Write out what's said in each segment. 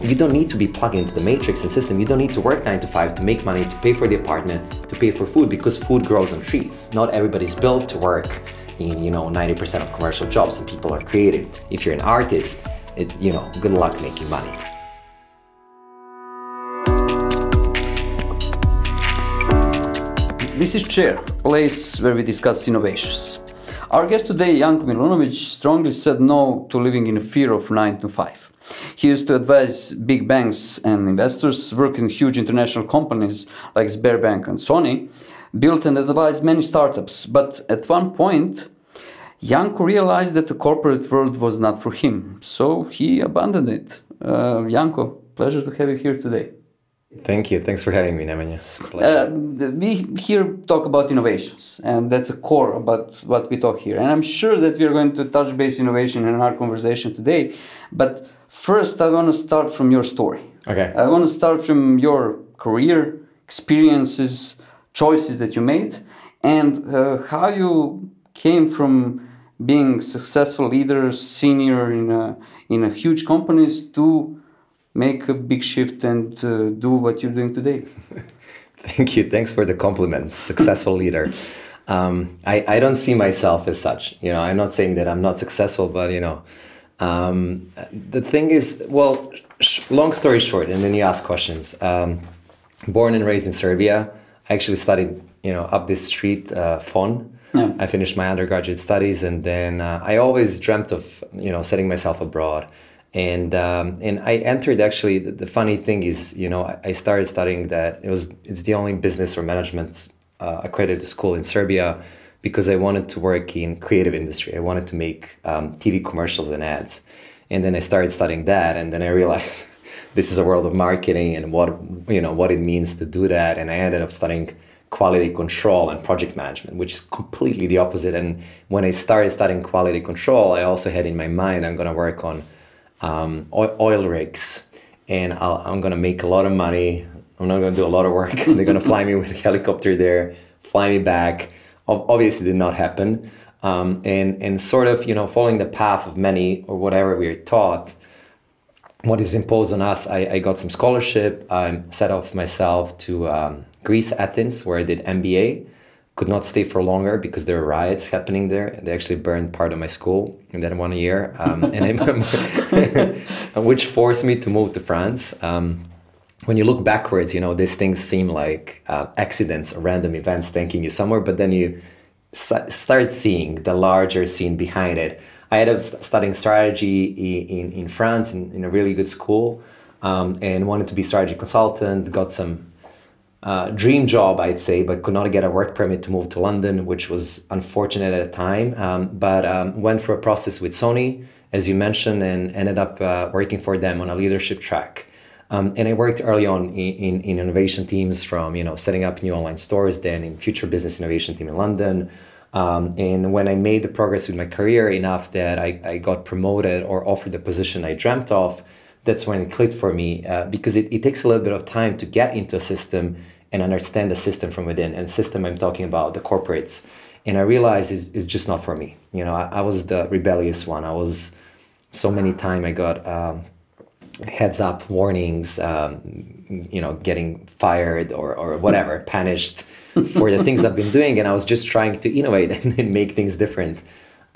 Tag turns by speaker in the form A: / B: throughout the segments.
A: you don't need to be plugged into the matrix and system. You don't need to work nine to five to make money, to pay for the apartment, to pay for food because food grows on trees. Not everybody's built to work in you know 90% of commercial jobs and people are creative. If you're an artist, it, you know, good luck making money.
B: This is Chair, place where we discuss innovations. Our guest today, Janko Milunovic, strongly said no to living in fear of 9 to 5. He used to advise big banks and investors, work in huge international companies like Sberbank and Sony, built and advised many startups. But at one point, Janko realized that the corporate world was not for him, so he abandoned it. Uh, Janko, pleasure to have you here today.
A: Thank you. Thanks for having me, Nemanja.
B: Uh, we here talk about innovations, and that's a core about what we talk here. And I'm sure that we are going to touch base innovation in our conversation today. But first, I want to start from your story.
A: Okay.
B: I want to start from your career, experiences, choices that you made, and uh, how you came from being successful leader, senior in a, in a huge companies to make a big shift and uh, do what you're doing today.
A: Thank you. Thanks for the compliments. Successful leader. Um, I, I don't see myself as such. You know, I'm not saying that I'm not successful, but you know, um, the thing is, well, sh- long story short, and then you ask questions. Um, born and raised in Serbia, I actually studied, you know, up this street, uh, FON. Yeah. I finished my undergraduate studies, and then uh, I always dreamt of, you know, setting myself abroad and um, and I entered actually. The, the, funny thing is, you know, I started studying that. It was it's the only business or management uh, accredited school in Serbia because I wanted to work in creative industry. I wanted to make um, TV commercials and ads, and then I started studying that, and then I realized this is a world of marketing and what you know what it means to do that, and I ended up studying quality control and project management, which is completely the opposite. And when I started studying quality control, I also had in my mind I'm going to work on um, oil rigs and i am going to make a lot of money. I'm not going to do a lot of work. They're going to fly me with a helicopter there, fly me back. Obviously, did not happen. Um, and and sort of you know following the path of many or whatever we are taught. What is imposed on us? I, I got some scholarship. I set off myself to um, Greece, Athens, where I did MBA could not stay for longer because there were riots happening there. They actually burned part of my school in that one year, um, and which forced me to move to France. When you look backwards, you know these things seem like uh, accidents random events taking you somewhere, but then you start seeing the larger scene behind it. I ended up studying strategy in, in France in, in a really good school um, and wanted to be strategy consultant. Got some uh, dream job, I'd say, but could not get a work permit to move to London, which was unfortunate at the time. Um, but um, went through a process with Sony, as you mentioned, and ended up uh, working for them on a leadership track. Um, and I worked early on in, in, in, innovation teams from you know setting up new online stores, then in future business innovation team in London. Um, and when I made the progress with my career enough that I, I got promoted or offered the position I dreamt of, that's when it clicked for me uh, because it, it takes a little bit of time to get into a system and understand the system from within. And system I'm talking about the corporates. And I realized is just not for me. You know, I, I, was the rebellious one. I was so many time I got um, heads up warnings, um, you know, getting fired or or whatever, punished for the things I've been doing. And I was just trying to innovate and make things different.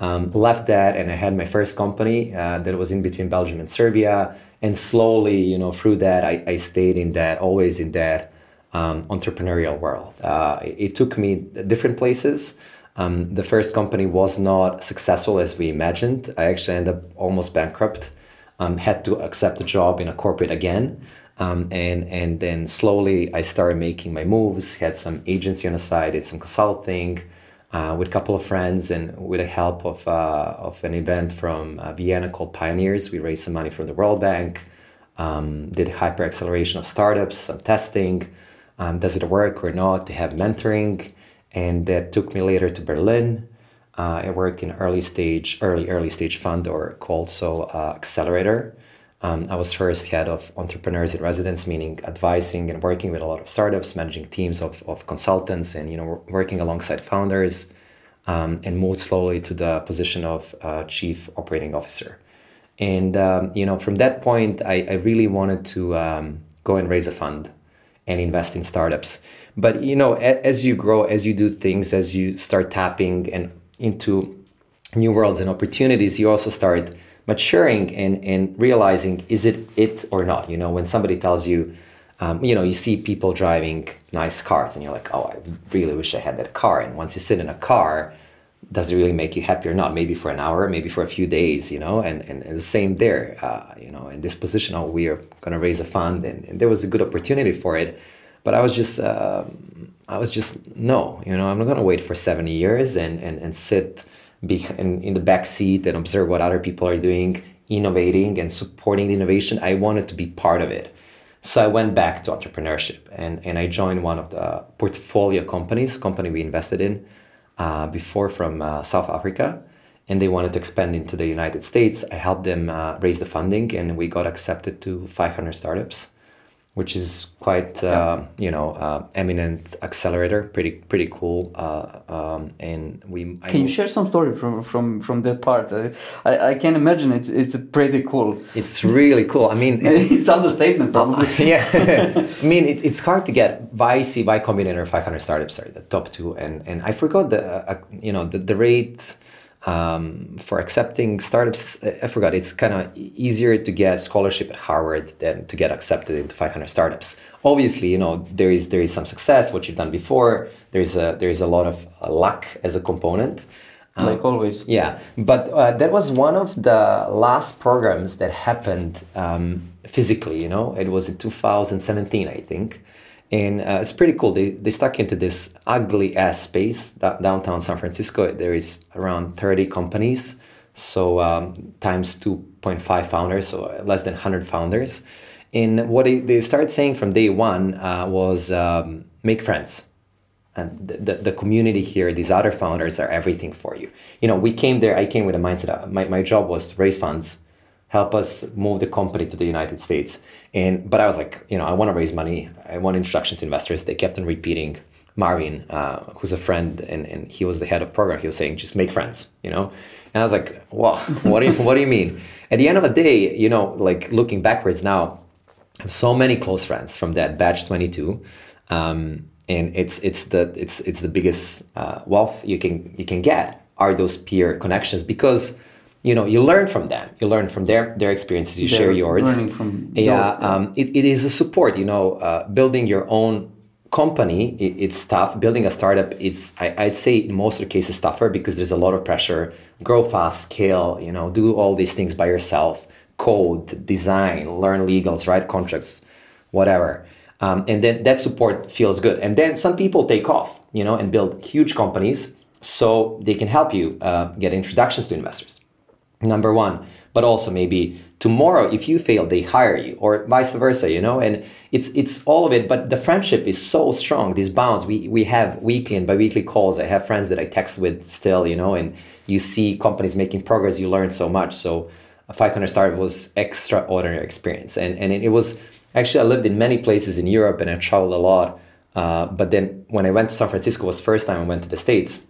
A: Um, left that and I had my first company uh, that was in between Belgium and Serbia. And slowly, you know, through that, I, I stayed in that, always in that um, entrepreneurial world. Uh, it took me different places. Um, the first company was not successful as we imagined. I actually ended up almost bankrupt. Um, had to accept a job in a corporate again. Um, and and then slowly I started making my moves. Had some agency on the side, did some consulting, uh, with a couple of friends and with the help of, uh, of an event from uh, Vienna called Pioneers. We raised some money from the World Bank, um, did hyper acceleration of startups, some testing. Um, does it work or not? To have mentoring. And that took me later to Berlin. Uh, I worked in early stage, early, early stage fund or called so uh, Accelerator. Um, I was first head of entrepreneurs in residence, meaning advising and working with a lot of startups, managing teams of, of consultants, and you know working alongside founders, um, and moved slowly to the position of uh, chief operating officer. And um, you know, from that point, I, I really wanted to um, go and raise a fund and invest in startups. But you know, a, as you grow, as you do things, as you start tapping and into new worlds and opportunities, you also start maturing and, and realizing is it it or not? You know, when somebody tells you, um, you know, you see people driving nice cars and you're like, oh, I really wish I had that car. And once you sit in a car, does it really make you happy or not? Maybe for an hour, maybe for a few days, you know, and, and, and the same there, uh, you know, in this position, oh, we are going to raise a fund and, and, there was a good opportunity for it. But I was just, uh, I was just, no, you know, I'm not to wait for 70 years and, and, and sit be in, in the back seat and observe what other people are doing, innovating and supporting the innovation. I wanted to be part of it. So I went back to entrepreneurship and, and I joined one of the portfolio companies, company we invested in uh, before from uh, South Africa. And they wanted to expand into the United States. I helped them uh, raise the funding and we got accepted to 500 startups which is quite uh, you know uh, eminent accelerator pretty pretty cool uh, um, and we
B: can you share some story from from from that part? I, I, I can imagine it's it's pretty cool.
A: It's really cool. I mean
B: it's understatement probably.
A: Yeah. I mean it, it's hard to get YC Y Combinator 500 startups are the top two and and i forgot the uh, you know the, the rate um, for accepting startups. I forgot. It's kind of easier to get scholarship at Harvard than to get accepted into 500 startups. Obviously, you know there is there is some success. What you've done before. There is a there is a lot of uh, luck as a component.
B: Um, like always.
A: Yeah, but uh, that was one of the last programs that happened um, physically. You know, it was in 2017, I think and uh, it's pretty cool. They, they stuck into this ugly ass space downtown San Francisco. There is around 30 companies, so um, times 2.5 founders, so less than 100 founders. And what they, they started saying from day one uh, was um, make friends. And the, the, the, community here, these other founders are everything for you. You know, we came there, I came with a mindset, uh, my, my job was to raise funds help us move the company to the United States. And but I was like, you know, I want to raise money. I want introduction to investors. They kept on repeating. Marvin, uh, who's a friend, and, and he was the head of program. He was saying, just make friends, you know. And I was like, "Well, what do you what do you mean? At the end of the day, you know, like looking backwards now, I have so many close friends from that batch twenty two. Um, and it's it's the it's it's the biggest uh, wealth you can you can get are those peer connections because you know you learn from them. You learn from their their experiences. You They're share yours.
B: learning from
A: yeah, yeah. Um, it, it is a support you know uh, building your own company it, it's tough. Building a startup it's I, i'd say in most of the cases tougher because there's a lot of pressure. Grow fast scale you know do all these things by yourself. Code design learn legals write contracts whatever. Um, and then that support feels good. And then some people take off you know and build huge companies so they can help you uh, get introductions to investors number one but also maybe tomorrow if you fail they hire you or vice versa you know? And it's it's all of it but the friendship is so strong these bonds. We we have weekly and bi-weekly calls. I have friends that i text with still you know? And you see companies making progress you learn so much. So a 500 startup was extraordinary experience. And and it was actually i lived in many places in europe and i traveled a lot uh, but then when i went to san francisco was first time i went to the states.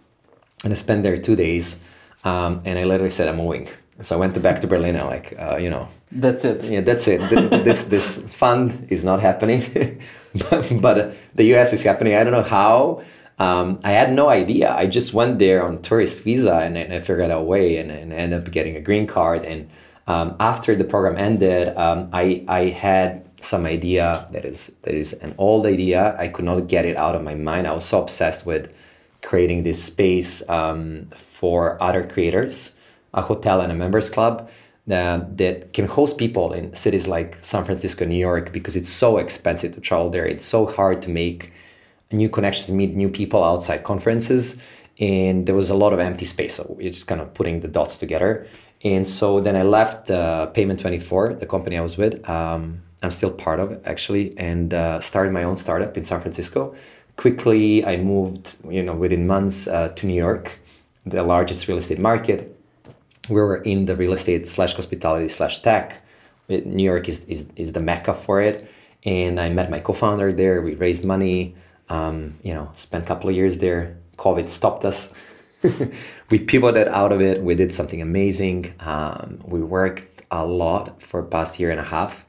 A: And i spent there two days um, and i literally said i'm a moving so I went back to Berlin. I like, uh, you know,
B: that's it.
A: Yeah, that's it. this this fund is not happening, but, but uh, the U.S. is happening. I don't know how. Um, I had no idea. I just went there on tourist visa and, and I figured out a way and, and ended up getting a green card. And um, after the program ended, um, I I had some idea that is that is an old idea. I could not get it out of my mind. I was so obsessed with creating this space um, for other creators a hotel and a members club uh, that can host people in cities like San Francisco, New York, because it's so expensive to travel there. It's so hard to make new connections, meet new people outside conferences. And there was a lot of empty space. So we're just kind of putting the dots together. And so then I left uh, Payment 24, the company I was with. Um, I'm still part of it actually, and uh, started my own startup in San Francisco. Quickly, I moved, you know, within months uh, to New York, the largest real estate market we were in the real estate slash hospitality slash tech. New York is, is, is the mecca for it. And I met my co-founder there. We raised money, um, you know, spent a couple of years there. COVID stopped us. we pivoted out of it. We did something amazing. Um, we worked a lot for past year and a half,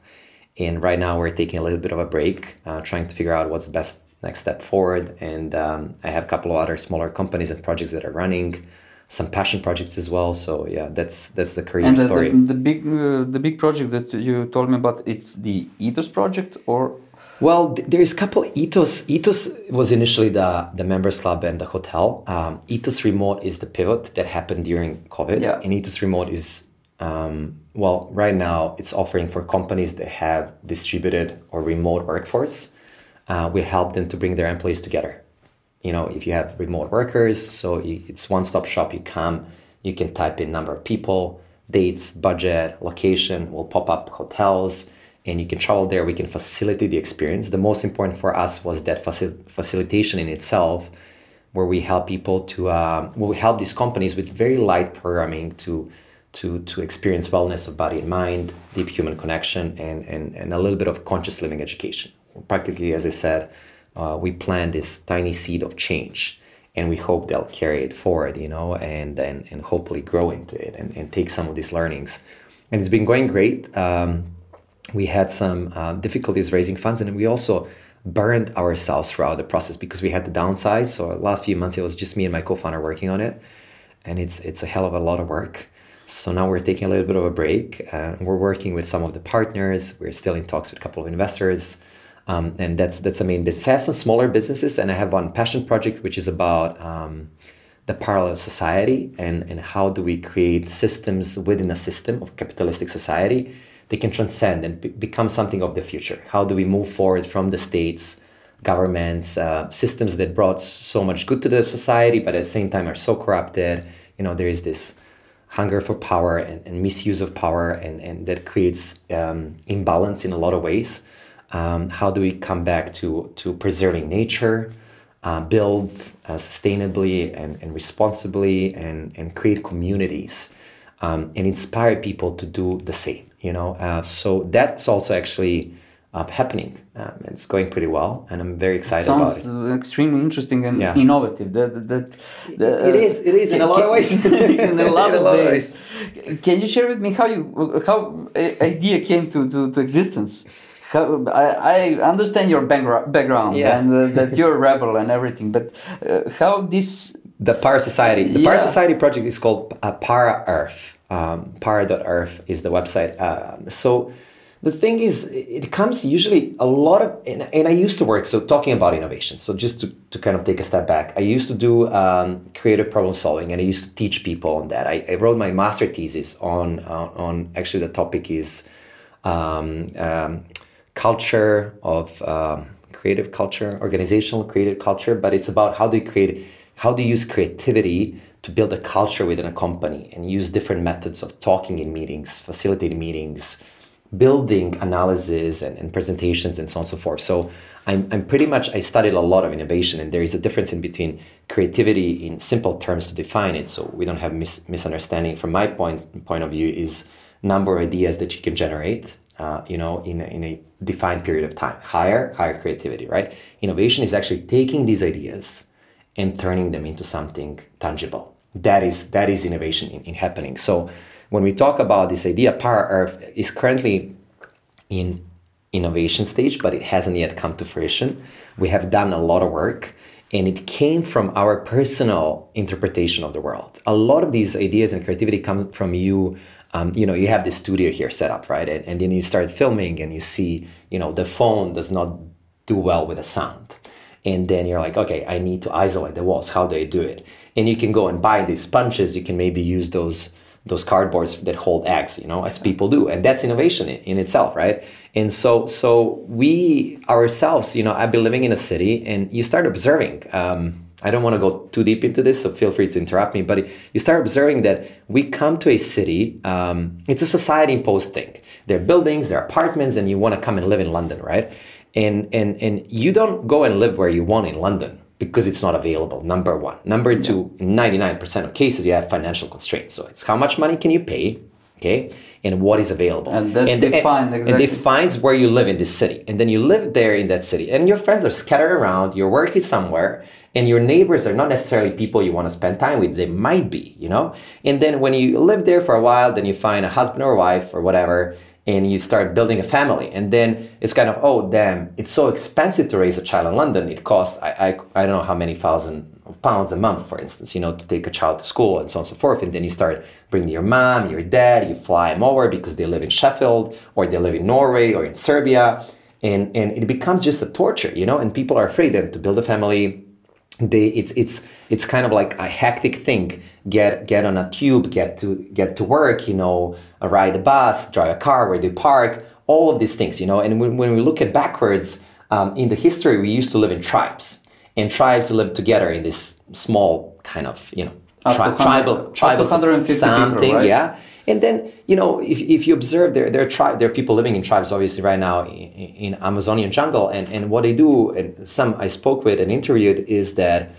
A: and right now we're taking a little bit of a break, uh, trying to figure out what's the best next step forward. And um, I have a couple of other smaller companies and projects that are running some passion projects as well. So yeah, that's that's the career
B: and the,
A: story.
B: The, the big uh, the big project that you told me about, it's the Ethos project, or
A: well, there is a couple. Ethos Ethos was initially the the members club and the hotel. Um, Ethos Remote is the pivot that happened during COVID,
B: Yeah.
A: and Ethos Remote is um, well right now it's offering for companies that have distributed or remote workforce. Uh, we help them to bring their employees together you know if you have remote workers so it's one stop shop you come you can type in number of people dates budget location will pop up hotels and you can travel there. We can facilitate the experience. The most important for us was that facil- facilitation in itself where we help people to um, we help these companies with very light programming to to to experience wellness of body and mind deep human connection and and, and a little bit of conscious living education. Practically as i said uh, we plant this tiny seed of change and we hope they'll carry it forward you know and and, and hopefully grow into it and, and take some of these learnings. And it's been going great. Um, we had some uh, difficulties raising funds and we also burned ourselves throughout the process because we had to downsize. So last few months it was just me and my co-founder working on it and it's it's a hell of a lot of work. So now we're taking a little bit of a break uh, we're working with some of the partners. We're still in talks with a couple of investors um, and that's that's the main business. I have some smaller businesses, and I have one passion project which is about um, the parallel society and and how do we create systems within a system of capitalistic society that can transcend and be- become something of the future. How do we move forward from the states, governments, uh, systems that brought so much good to the society, but at the same time are so corrupted? You know, there is this hunger for power and, and misuse of power, and and that creates um, imbalance in a lot of ways. Um, how do we come back to to preserving nature, uh, build uh, sustainably and, and responsibly, and and create communities, um, and inspire people to do the same. You know, uh, so that's also actually uh, happening. Um, it's going pretty well, and I'm very excited
B: sounds
A: about it.
B: uh, extremely interesting and
A: Yeah.
B: innovative. That, that, that,
A: It is. It is in a lot of ways.
B: in a lot
A: In a
B: of
A: lot of
B: ways. Can you share with me how you how idea came to, to, to existence? How, I, I understand your background
A: Yeah.
B: and uh, that you're a rebel and everything, but uh, how this
A: The Para Society. The Para Society project is called uh, Para Earth. Um, para.earth is the website. Um so the thing is, it comes usually a lot of, and, and I used to work, so talking about innovation. So just to, to kind of take a step back, I used to do um, creative problem solving and I used to teach people on that. I, I wrote my master thesis on, uh, on actually the topic is um, um, culture of um, creative culture, organizational creative culture, but it's about how do you create, how do you use creativity to build a culture within a company and use different methods of talking in meetings, facilitating meetings, building analysis and, and presentations and so on and so forth. So I'm, I'm pretty much, I studied a lot of innovation and there is a difference in between creativity in simple terms to define it. So we don't have mis- misunderstanding from my point, point of view is number of ideas that you can generate, uh, you know, in a, in a defined period of time. Higher, higher creativity, right? Innovation is actually taking these ideas and turning them into something tangible. That is that is innovation in, in happening. So when we talk about this idea, Para Earth is currently in innovation stage, but it hasn't yet come to fruition. We have done a lot of work and it came from our personal interpretation of the world. A lot of these ideas and creativity come from you. Um, you know, you have this studio here set up, right? And, and then you start filming and you see, you know, the phone does not do well with the sound. And then you're like, okay, I need to isolate the walls. How do I do it? And you can go and buy these sponges. You can maybe use those those cardboards that hold eggs, you know, as people do, and that's innovation in, in itself, right? And so, so we ourselves, you know, I've been living in a city, and you start observing. Um, I don't want to go too deep into this, so feel free to interrupt me. But you start observing that we come to a city. Um, it's a society imposed thing. There are buildings, there are apartments, and you want to come and live in London, right? And and and you don't go and live where you want in London because it's not available. Number one. Number two, 99% of cases, you have financial constraints. So it's how much money can you pay? Okay. and what is available.
B: And that
A: and,
B: define
A: and,
B: exactly.
A: and defines where you live in this city. And then you live there in that city. And your friends are scattered around, your work is somewhere, and your neighbors are not necessarily people you want to spend time with. They might be, you know? And then when you live there for a while, then you find a husband or wife or whatever, and you start building a family. And then it's kind of, oh, damn, it's so expensive to raise a child in London. It costs, I, I, I don't know how many thousand pounds a month, for instance, you know, to take a child to school and so on and so forth. And then you start bringing your mom, your dad, you fly them over because they live in Sheffield or they live in Norway or in Serbia. And, and it becomes just a torture, you know, and people are afraid then to build a family. They, it's it's it's kind of like a hectic thing. Get get on a tube, get to get to work, you know, ride a bus, drive a car, where they park, all of these things, you know. And when, when we look at backwards um, in the history, we used to live in tribes and tribes lived together in this small kind of you know tri- tribal tribal
B: 150 people,
A: something
B: right?
A: yeah and then you know if, if you observe there there are tri- there are people living in tribes obviously right now in, in amazonian jungle. And, and what they do and some i spoke with and interviewed is that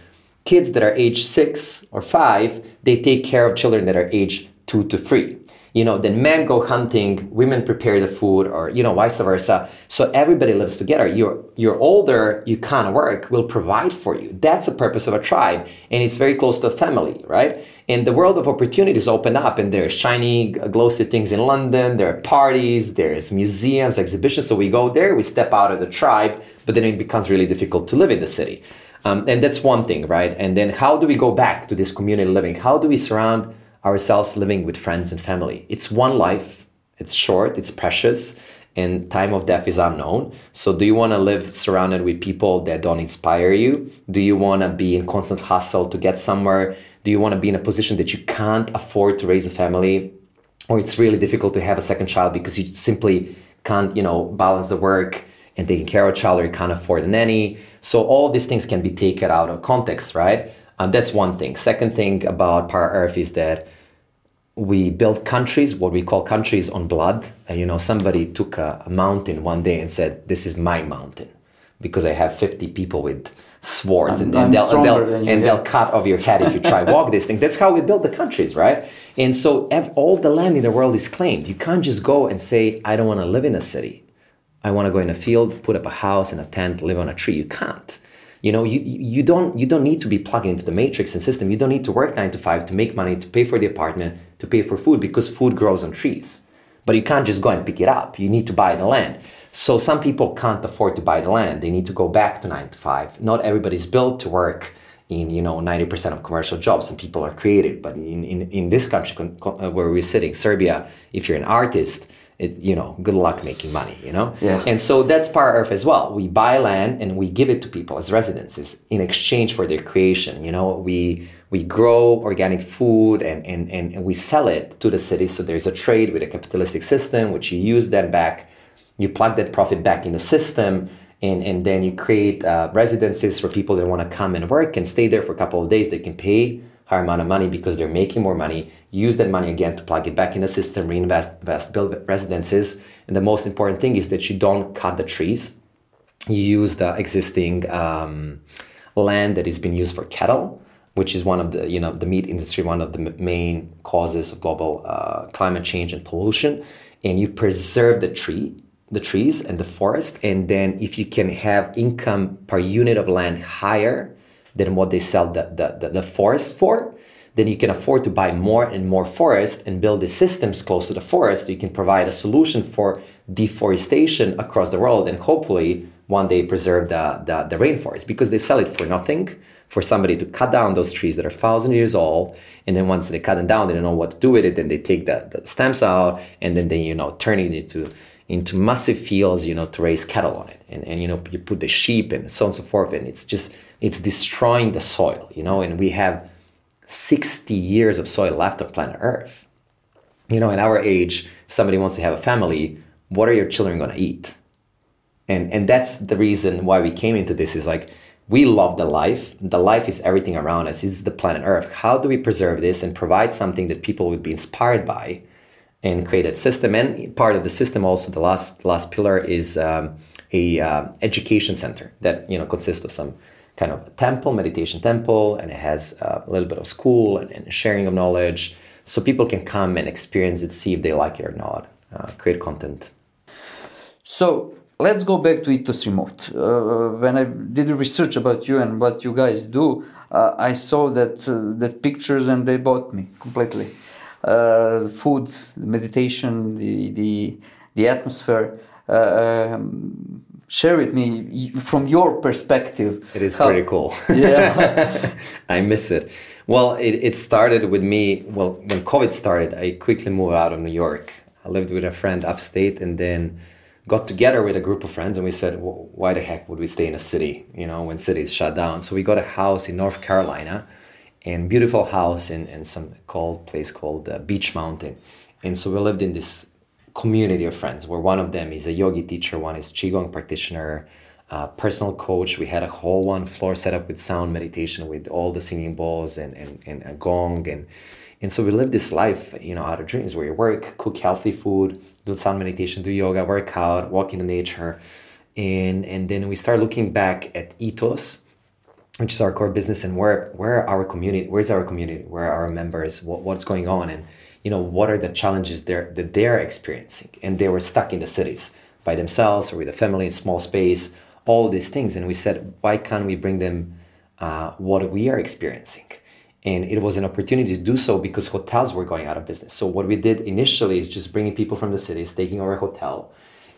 A: kids that are age six or five they take care of children that are age two to three you know then men go hunting women prepare the food or you know vice versa. So everybody lives together. You're you're older you can't work We'll provide for you. That's the purpose of a tribe and it's very close to family right? And the world of opportunities open up and there's shiny glossy things in london there are parties there's museums exhibitions. So we go there we step out of the tribe but then it becomes really difficult to live in the city. Um, and that's one thing right? And then how do we go back to this community living? How do we surround ourselves living with friends and family. It's one life, it's short, it's precious, and time of death is unknown. So, do you want to live surrounded with people that don't inspire you? Do you want to be in constant hustle to get somewhere? Do you want to be in a position that you can't afford to raise a family? Or it's really difficult to have a second child because you simply can't, you know, balance the work and taking care of a child or you can't afford a nanny. So all these things can be taken out of context, right? Um, that's one thing. Second thing about Para Earth is that we build countries, what we call countries on blood. And, you know, somebody took a, a mountain one day and said, "This is my mountain," because I have 50 people with swords,
B: I'm-
A: and, and, they'll, and, they'll, and they'll cut off your head if you try to walk this thing. That's how we build the countries, right? And so ev- all the land in the world is claimed. You can't just go and say, "I don't want to live in a city." I want to go in a field, put up a house and a tent, live on a tree. You can't. You know, you, you don't you don't need to be plugged into the matrix and system. You don't need to work nine to five to make money, to pay for the apartment, to pay for food, because food grows on trees. But you can't just go and pick it up. You need to buy the land. So some people can't afford to buy the land. They need to go back to nine to five. Not everybody's built to work in you know 90% of commercial jobs and people are created but in, in, in this country uh, where we're sitting serbia if you're an artist it, you know good luck making money you know
B: Yeah.
A: and so that's Para Earth as well. We buy land and we give it to people as residences in exchange for their creation. You know, we we grow organic food and, and, and, and we sell it to the city. So there's a trade with a capitalistic system, which you use that back, you plug that profit back in the system, and, and then you create uh, residences for people that want to come and work and stay there for a couple of days. They can pay higher amount of money because they're making more money. Use that money again to plug it back in the system, reinvest, invest, build residences. And the most important thing is that you don't cut the trees. You use the existing um, land that is being used for cattle, which is one of the you know the meat industry, one of the main causes of global uh, climate change and pollution. And you preserve the tree, the trees and the forest, and then if you can have income per unit of land higher than what they sell the, the, the, the forest for, then you can afford to buy more and more forest and build the systems close to the forest. So you can provide a solution for deforestation across the world and hopefully one day preserve the, the, the rainforest because they sell it for nothing for somebody to cut down those trees that are thousand years old. And then once they cut them down they don't know what to do with it. Then they take the, the stems out and then they you know turn it into into massive fields you know to raise cattle on it. And, and you know you put the sheep and so on and so forth. And it's just it's destroying the soil you know and we have 60 years of soil left on planet earth you know, at our age, if somebody wants to have a family, what are your children going to eat? And and that's the reason why we came into this is like we love the life. The life is everything around us. This is the planet Earth. How do we preserve this and provide something that people would be inspired by and create a system? And part of the system also, the last last pillar is um, a uh, education center that you know consists of some kind of temple, meditation temple, and it has uh, a little bit of school and, and sharing of knowledge so people can come and experience it, see if they like it or not, uh, create content.
B: So let's go back to Ethos Remote. Uh, when I did research about you and what you guys do, uh, I saw that uh, that pictures and they bought me completely. Uh, food, meditation, the the the atmosphere. Um, share with me from your perspective.
A: It is how, pretty cool.
B: Yeah,
A: I miss it. Well, it, it started with me. Well, when COVID started, I quickly moved out of New York. I lived with a friend upstate, and then got together with a group of friends and we said well, why the heck would we stay in a city you know when cities shut down so we got a house in north carolina and beautiful house in, in some called place called uh, beech mountain and so we lived in this community of friends where one of them is a yogi teacher one is qigong practitioner uh, personal coach. We had a whole one floor set up with sound meditation with all the singing bowls and, and, and a gong. And and so we live this life, you know, out of dreams. Where you work, cook healthy food, do sound meditation, do yoga, work out, walk in the nature. And, and then we start looking back at ethos, which is our core business and where, where our community, where's our community, where are our members, what, what's going on? And, you know, what are the challenges they're, that they're experiencing. And they were stuck in the cities by themselves or with a family in small space, all these things. And we said, why can't we bring them uh, what we are experiencing? and it was an opportunity to do so because hotels were going out of business. So what we did initially is just bringing people from the cities, taking over a hotel,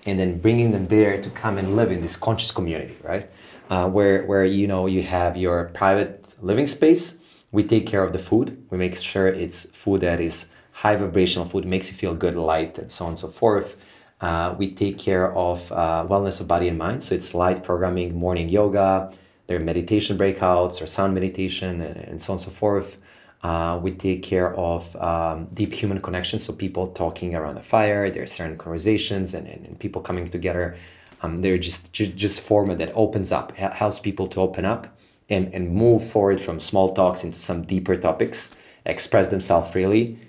A: and then bringing them there to come and live in this conscious community, right? Uh, where where you know you have your private living space. We take care of the food. We make sure it's food that is high vibrational food, makes you feel good, light, and so on and so forth. Uh, we take care of uh, wellness of body and mind. So it's light programming, morning yoga, there are meditation breakouts or sound meditation and, and so on and so forth. Uh, we take care of um, deep human connections, so people talking around a fire. There are certain conversations and, and, and people coming together. Um, they're just, just just format that opens up, helps people to open up and, and move forward from small talks into some deeper topics, express themselves freely.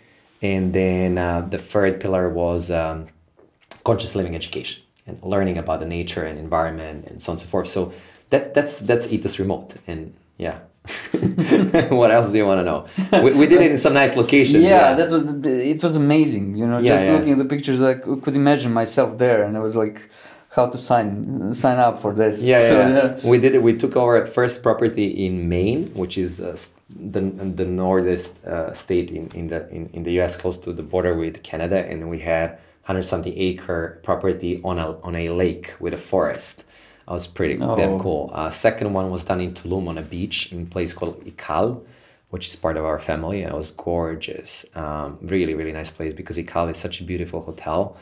A: And then uh, the third pillar was um, conscious living education and learning about the nature and environment and so on and so forth. So that's that's that's Ethos Remote, and yeah. what else do you want to know? We, we did it in some nice locations.
B: Yeah, yeah, that was it was amazing. You know, yeah, just yeah. looking at the pictures, I could imagine myself there, and I was like, how to sign sign up for this.
A: Yeah, so, yeah. We did it. We took our first property in Maine, which is uh, the the northest uh, state in in the in, in the U.S. close to the border with Canada, and we had hundred something acre property on a on a lake with a forest that was pretty oh. damn cool. Uh, second one was done in Tulum on a beach in a place called Ikal, which is part of our family, and it was gorgeous. Um, really, really nice place because Ikal is such a beautiful hotel.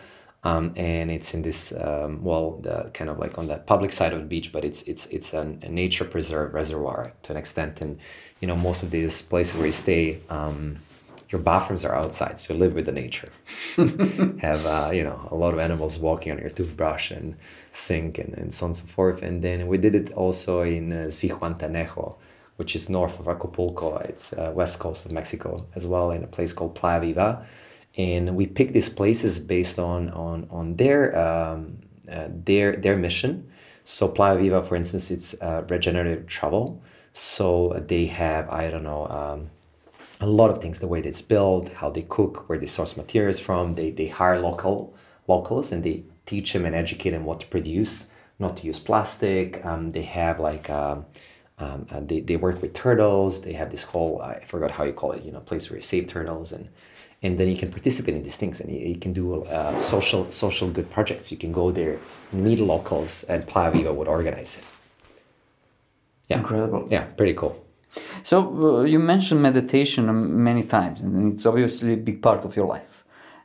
A: Um, and it's in this um, well the kind of like on the public side of the beach but it's it's it's an, a nature preserve reservoir to an extent and you know most of these places where you stay um, your bathrooms are outside so you live with the nature have uh, you know a lot of animals walking on your toothbrush and sink and, and so on and so forth. And then we did it also in uh, which is north of Acapulco. It's uh, west coast of Mexico as well, in a place called Playa Viva. And we pick these places based on on on their um, uh, their their mission. So Playa Viva, for instance, it's uh, regenerative travel. So they have I don't know. Um, a lot of things the way it's built how they cook where they source materials from they, they hire local locals and they teach them and educate them what to produce, not to use plastic. Um, they have like um, um, uh, they, they work with turtles. They have this whole I forgot how you call it, you know, place where you save turtles and and then you can participate in these things and you, you can do uh, social social good projects. You can go there, meet locals, and Playa Viva would organize it.
B: Yeah, incredible.
A: Yeah, pretty cool.
B: So uh, you mentioned meditation many times, and it's obviously a big part of your life.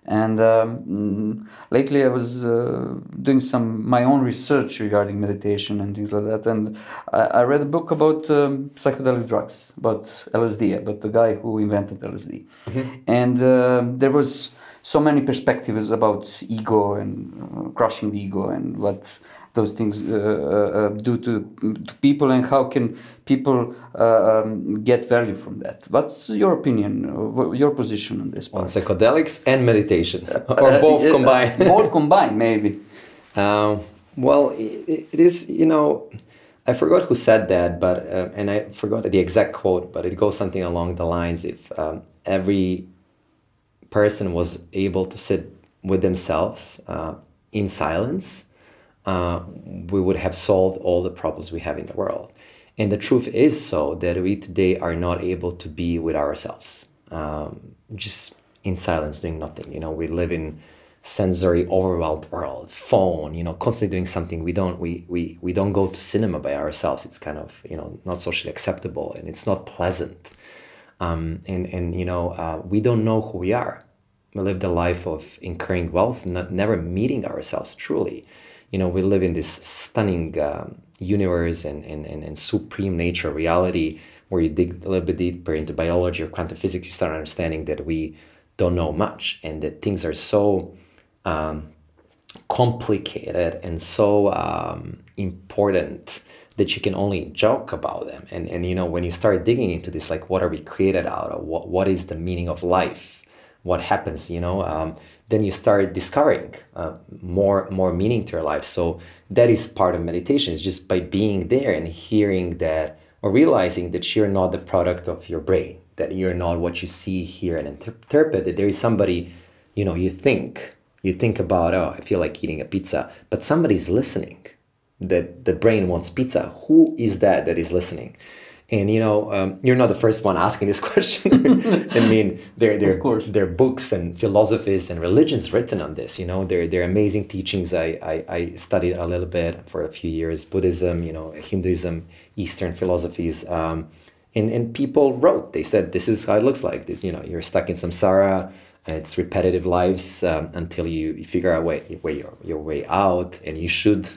B: And um, lately, I was uh, doing some my own research regarding meditation and things like that. And I, I read a book about um, psychedelic drugs, about LSD, about the guy who invented LSD. Mm-hmm. And uh, there was so many perspectives about ego and uh, crushing the ego and what those things uh, uh, uh, do to, to, people and how can people um, get value from that. What's your opinion your position on this
A: part? on psychedelics and meditation. Or both combined.
B: both combined maybe.
A: Um, well it, it is you know I forgot who said that, but uh, and I forgot the exact quote, but it goes something along the lines: if um, every person was able to sit with themselves uh, in silence, uh, we would have solved all the problems we have in the world. And the truth is so that we today are not able to be with ourselves, um, just in silence, doing nothing. You know, we live in sensory overwhelmed world, phone, you know, constantly doing something. We don't we we we don't go to cinema by ourselves. It's kind of you know not socially acceptable and it's not pleasant. Um, and and you know uh, we don't know who we are. We live the life of incurring wealth, not never meeting ourselves truly. You know, we live in this stunning. Um, universe and, and, and, and supreme nature reality where you dig a little bit deeper into biology or quantum physics you start understanding that we don't know much and that things are so um, complicated and so um, important that you can only joke about them and, and you know when you start digging into this like what are we created out of what, what is the meaning of life what happens you know um, then you start discovering uh, more more meaning to your life. So that is part of meditation. Is just by being there and hearing that or realizing that you're not the product of your brain that you're not what you see here and interpret that there is somebody you know you think you think about oh i feel like eating a pizza but somebody's listening. That the brain wants pizza. Who is that that is listening and you know, um, you're not the first one asking this question. I mean, there there of course there are books and philosophies and religions written on this. You know, there there are amazing teachings. I, I I studied a little bit for a few years Buddhism, you know, Hinduism, Eastern philosophies. Um, and and people wrote. They said this is how it looks like. This you know, you're stuck in samsara. It's repetitive lives um, until you, you figure out way, way your, your way out, and you should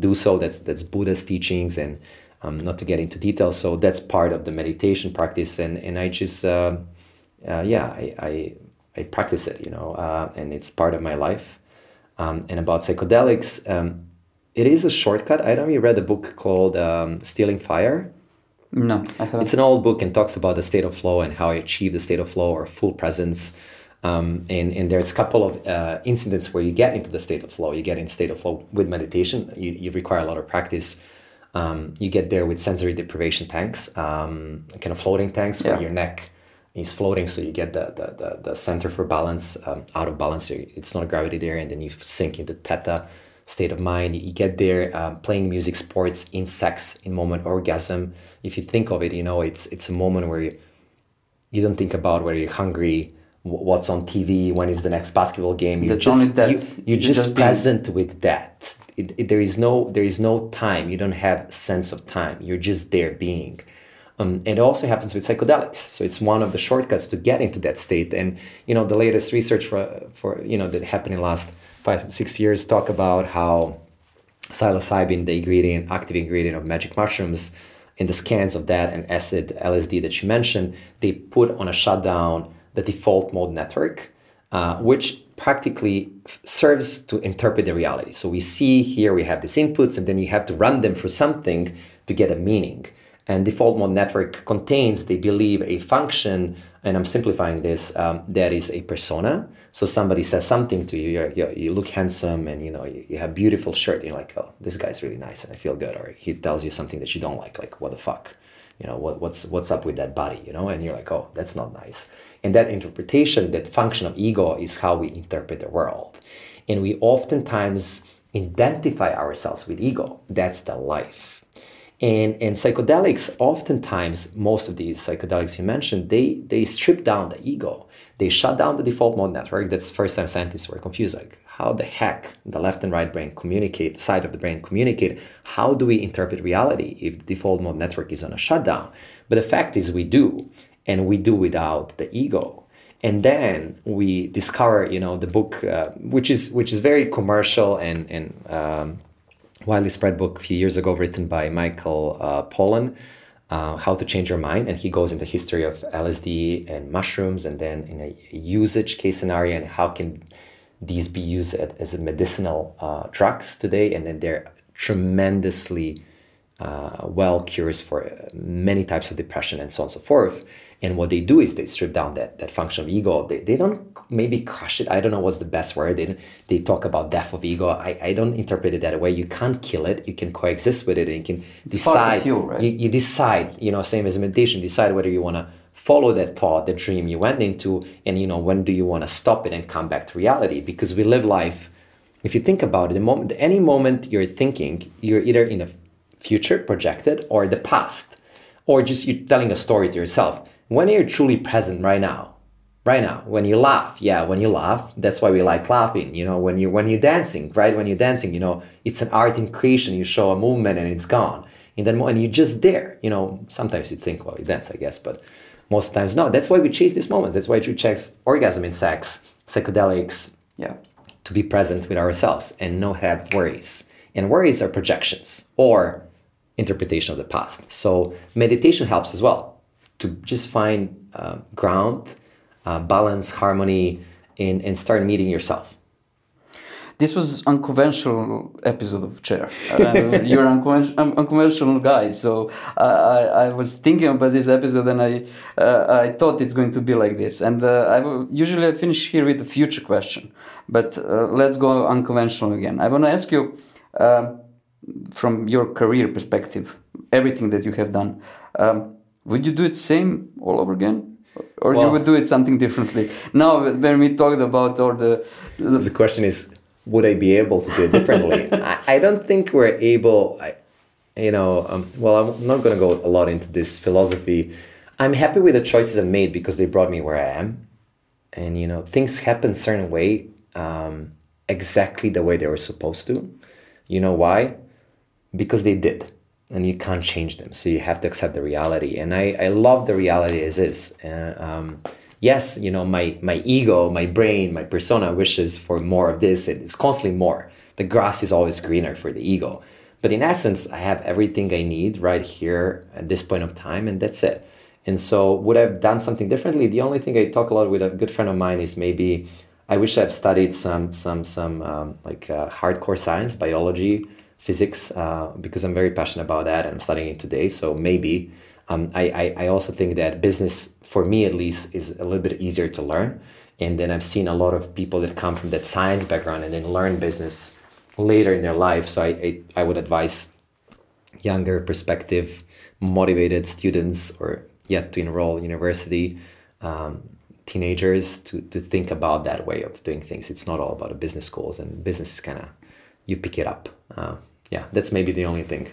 A: do so. That's that's Buddha's teachings and um, not to get into details. So that's part of the meditation practice, and and I just uh, uh, yeah I, I, I practice it, you know, uh, and it's part of my life. Um, and about psychedelics, um, it is a shortcut. I don't know. You read a book called um, Stealing Fire.
B: No, I haven't.
A: It's an old book and talks about the state of flow and how I achieve the state of flow or full presence. Um, and, and there's a couple of uh, incidents where you get into the state of flow. You get in state of flow with meditation. You, you require a lot of practice. Um, you get there with sensory deprivation tanks, um, kind of floating tanks where yeah. your neck is floating, so you get the the, the, the center for balance um, out of balance. So it's not gravity there, and then you sink into theta state of mind. You get there um, playing music, sports, in sex, in moment orgasm. If you think of it, you know it's it's a moment where you, you don't think about whether you're hungry, what's on TV, when is the next basketball game. You're just, you, you're, you're just, just present being... with that it, it, there is no there is no time. You don't have sense of time. You're just there being. Um, and it also happens with psychedelics. So it's one of the shortcuts to get into that state. And you know the latest research for for you know that happened in the last five six years talk about how psilocybin the ingredient active ingredient of magic mushrooms in the scans of that and acid lsd that you mentioned they put on a shutdown the default mode network uh, which practically serves to interpret the reality. So we see here we have these inputs, and then you have to run them for something to get a meaning. And default mode network contains, they believe, a function, and I'm simplifying this, um, that is a persona. So somebody says something to you, you you look handsome, and you know you, you have beautiful shirt. And you're like, oh, this guy's really nice, and I feel good. Or he tells you something that you don't like, like what the fuck, you know, what, what's what's up with that body, you know? And you're like, oh, that's not nice. And that interpretation, that function of ego, is how we interpret the world. And we oftentimes identify ourselves with ego. That's the life. And, and psychedelics, oftentimes, most of these psychedelics you mentioned, they, they strip down the ego. They shut down the default mode network. That's first time scientists were confused. Like, how the heck the left and right brain communicate, side of the brain communicate? How do we interpret reality if the default mode network is on a shutdown? But the fact is, we do and we do without the ego. And then we discover you know the book uh, which is which is very commercial and and um, widely spread book a few years ago written by michael uh, pollan uh, how to change your mind. And he goes into history of lsd and mushrooms and then in a usage case scenario and how can these be used as medicinal uh, drugs today. And then they're tremendously uh, well cures for many types of depression and so on and so forth and what they do is they strip down that, that function of ego. They, they don't maybe crush it. I don't know what's the best word. They, they talk about death of ego. I, I don't interpret it that way. You can't kill it. You can coexist with it and you can decide.
B: You, right?
A: you, you decide, you know, same as meditation, decide whether you want to follow that thought, the dream you went into, and you know when do you want to stop it and come back to reality? Because we live life. If you think about it, the moment, any moment you're thinking, you're either in the future projected or the past, or just you're telling a story to yourself. When you're truly present right now, right now, when you laugh, yeah, when you laugh, that's why we like laughing. You know, when you when you're dancing, right? When you're dancing, you know, it's an art in creation. You show a movement and it's gone. And then when you're just there, you know, sometimes you think, well, you dance, I guess, but most times no. That's why we chase these moments. That's why we chase orgasm in sex, psychedelics,
B: Yeah.
A: to be present with ourselves and not have worries. And worries are projections or interpretation of the past. So meditation helps as well to just find uh, ground, uh, balance, harmony, and, and start meeting yourself.
B: This was unconventional episode of Chair. Uh, you're an unconven- un- unconventional guy, so I, I, I was thinking about this episode and I uh, I thought it's going to be like this. And uh, I will, usually I finish here with a future question, but uh, let's go unconventional again. I want to ask you um, from your career perspective, everything that you have done. Um, would you do it same all over again? Or you would do it something differently? Now, when we talked about all the, the
A: The question is, would I be able to do it differently? I, I don't think we're able. I, you know, um, well, I'm not going to go a lot into this philosophy. I'm happy with the choices I made because they brought me where I am, and you know, things happen certain way, um, exactly the way they were supposed to. You know why? Because they did, and you can't change them. So you have to accept the reality. And I, I love the reality as is. And um, yes, you know, my my ego, my brain, my persona wishes for more of this. It's constantly more. The grass is always greener for the ego. But in essence, I have everything I need right here at this point of time, and that's it. And so, would I have done something differently? The only thing I talk a lot with a good friend of mine is maybe I wish I've studied some some some um, like uh, hardcore science, biology, physics, uh, because I'm very passionate about that. and I'm studying it today, so maybe. Um, I, I I also think that business, for me at least, is a little bit easier to learn. And then I've seen a lot of people that come from that science background and then learn business later in their life. So I I, I would advise younger perspective motivated students or yet to enroll university um, teenagers to, to think about that way of doing things it's not all about business schools and business is kind of you pick it up. Uh, yeah that's maybe the only thing.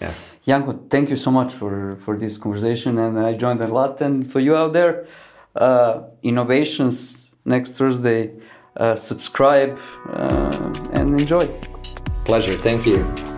A: Yeah.
B: Janko, thank you so much for, for this conversation, and I joined a lot. And for you out there, uh, innovations next Thursday, uh, subscribe uh, and enjoy.
A: pleasure. Thank you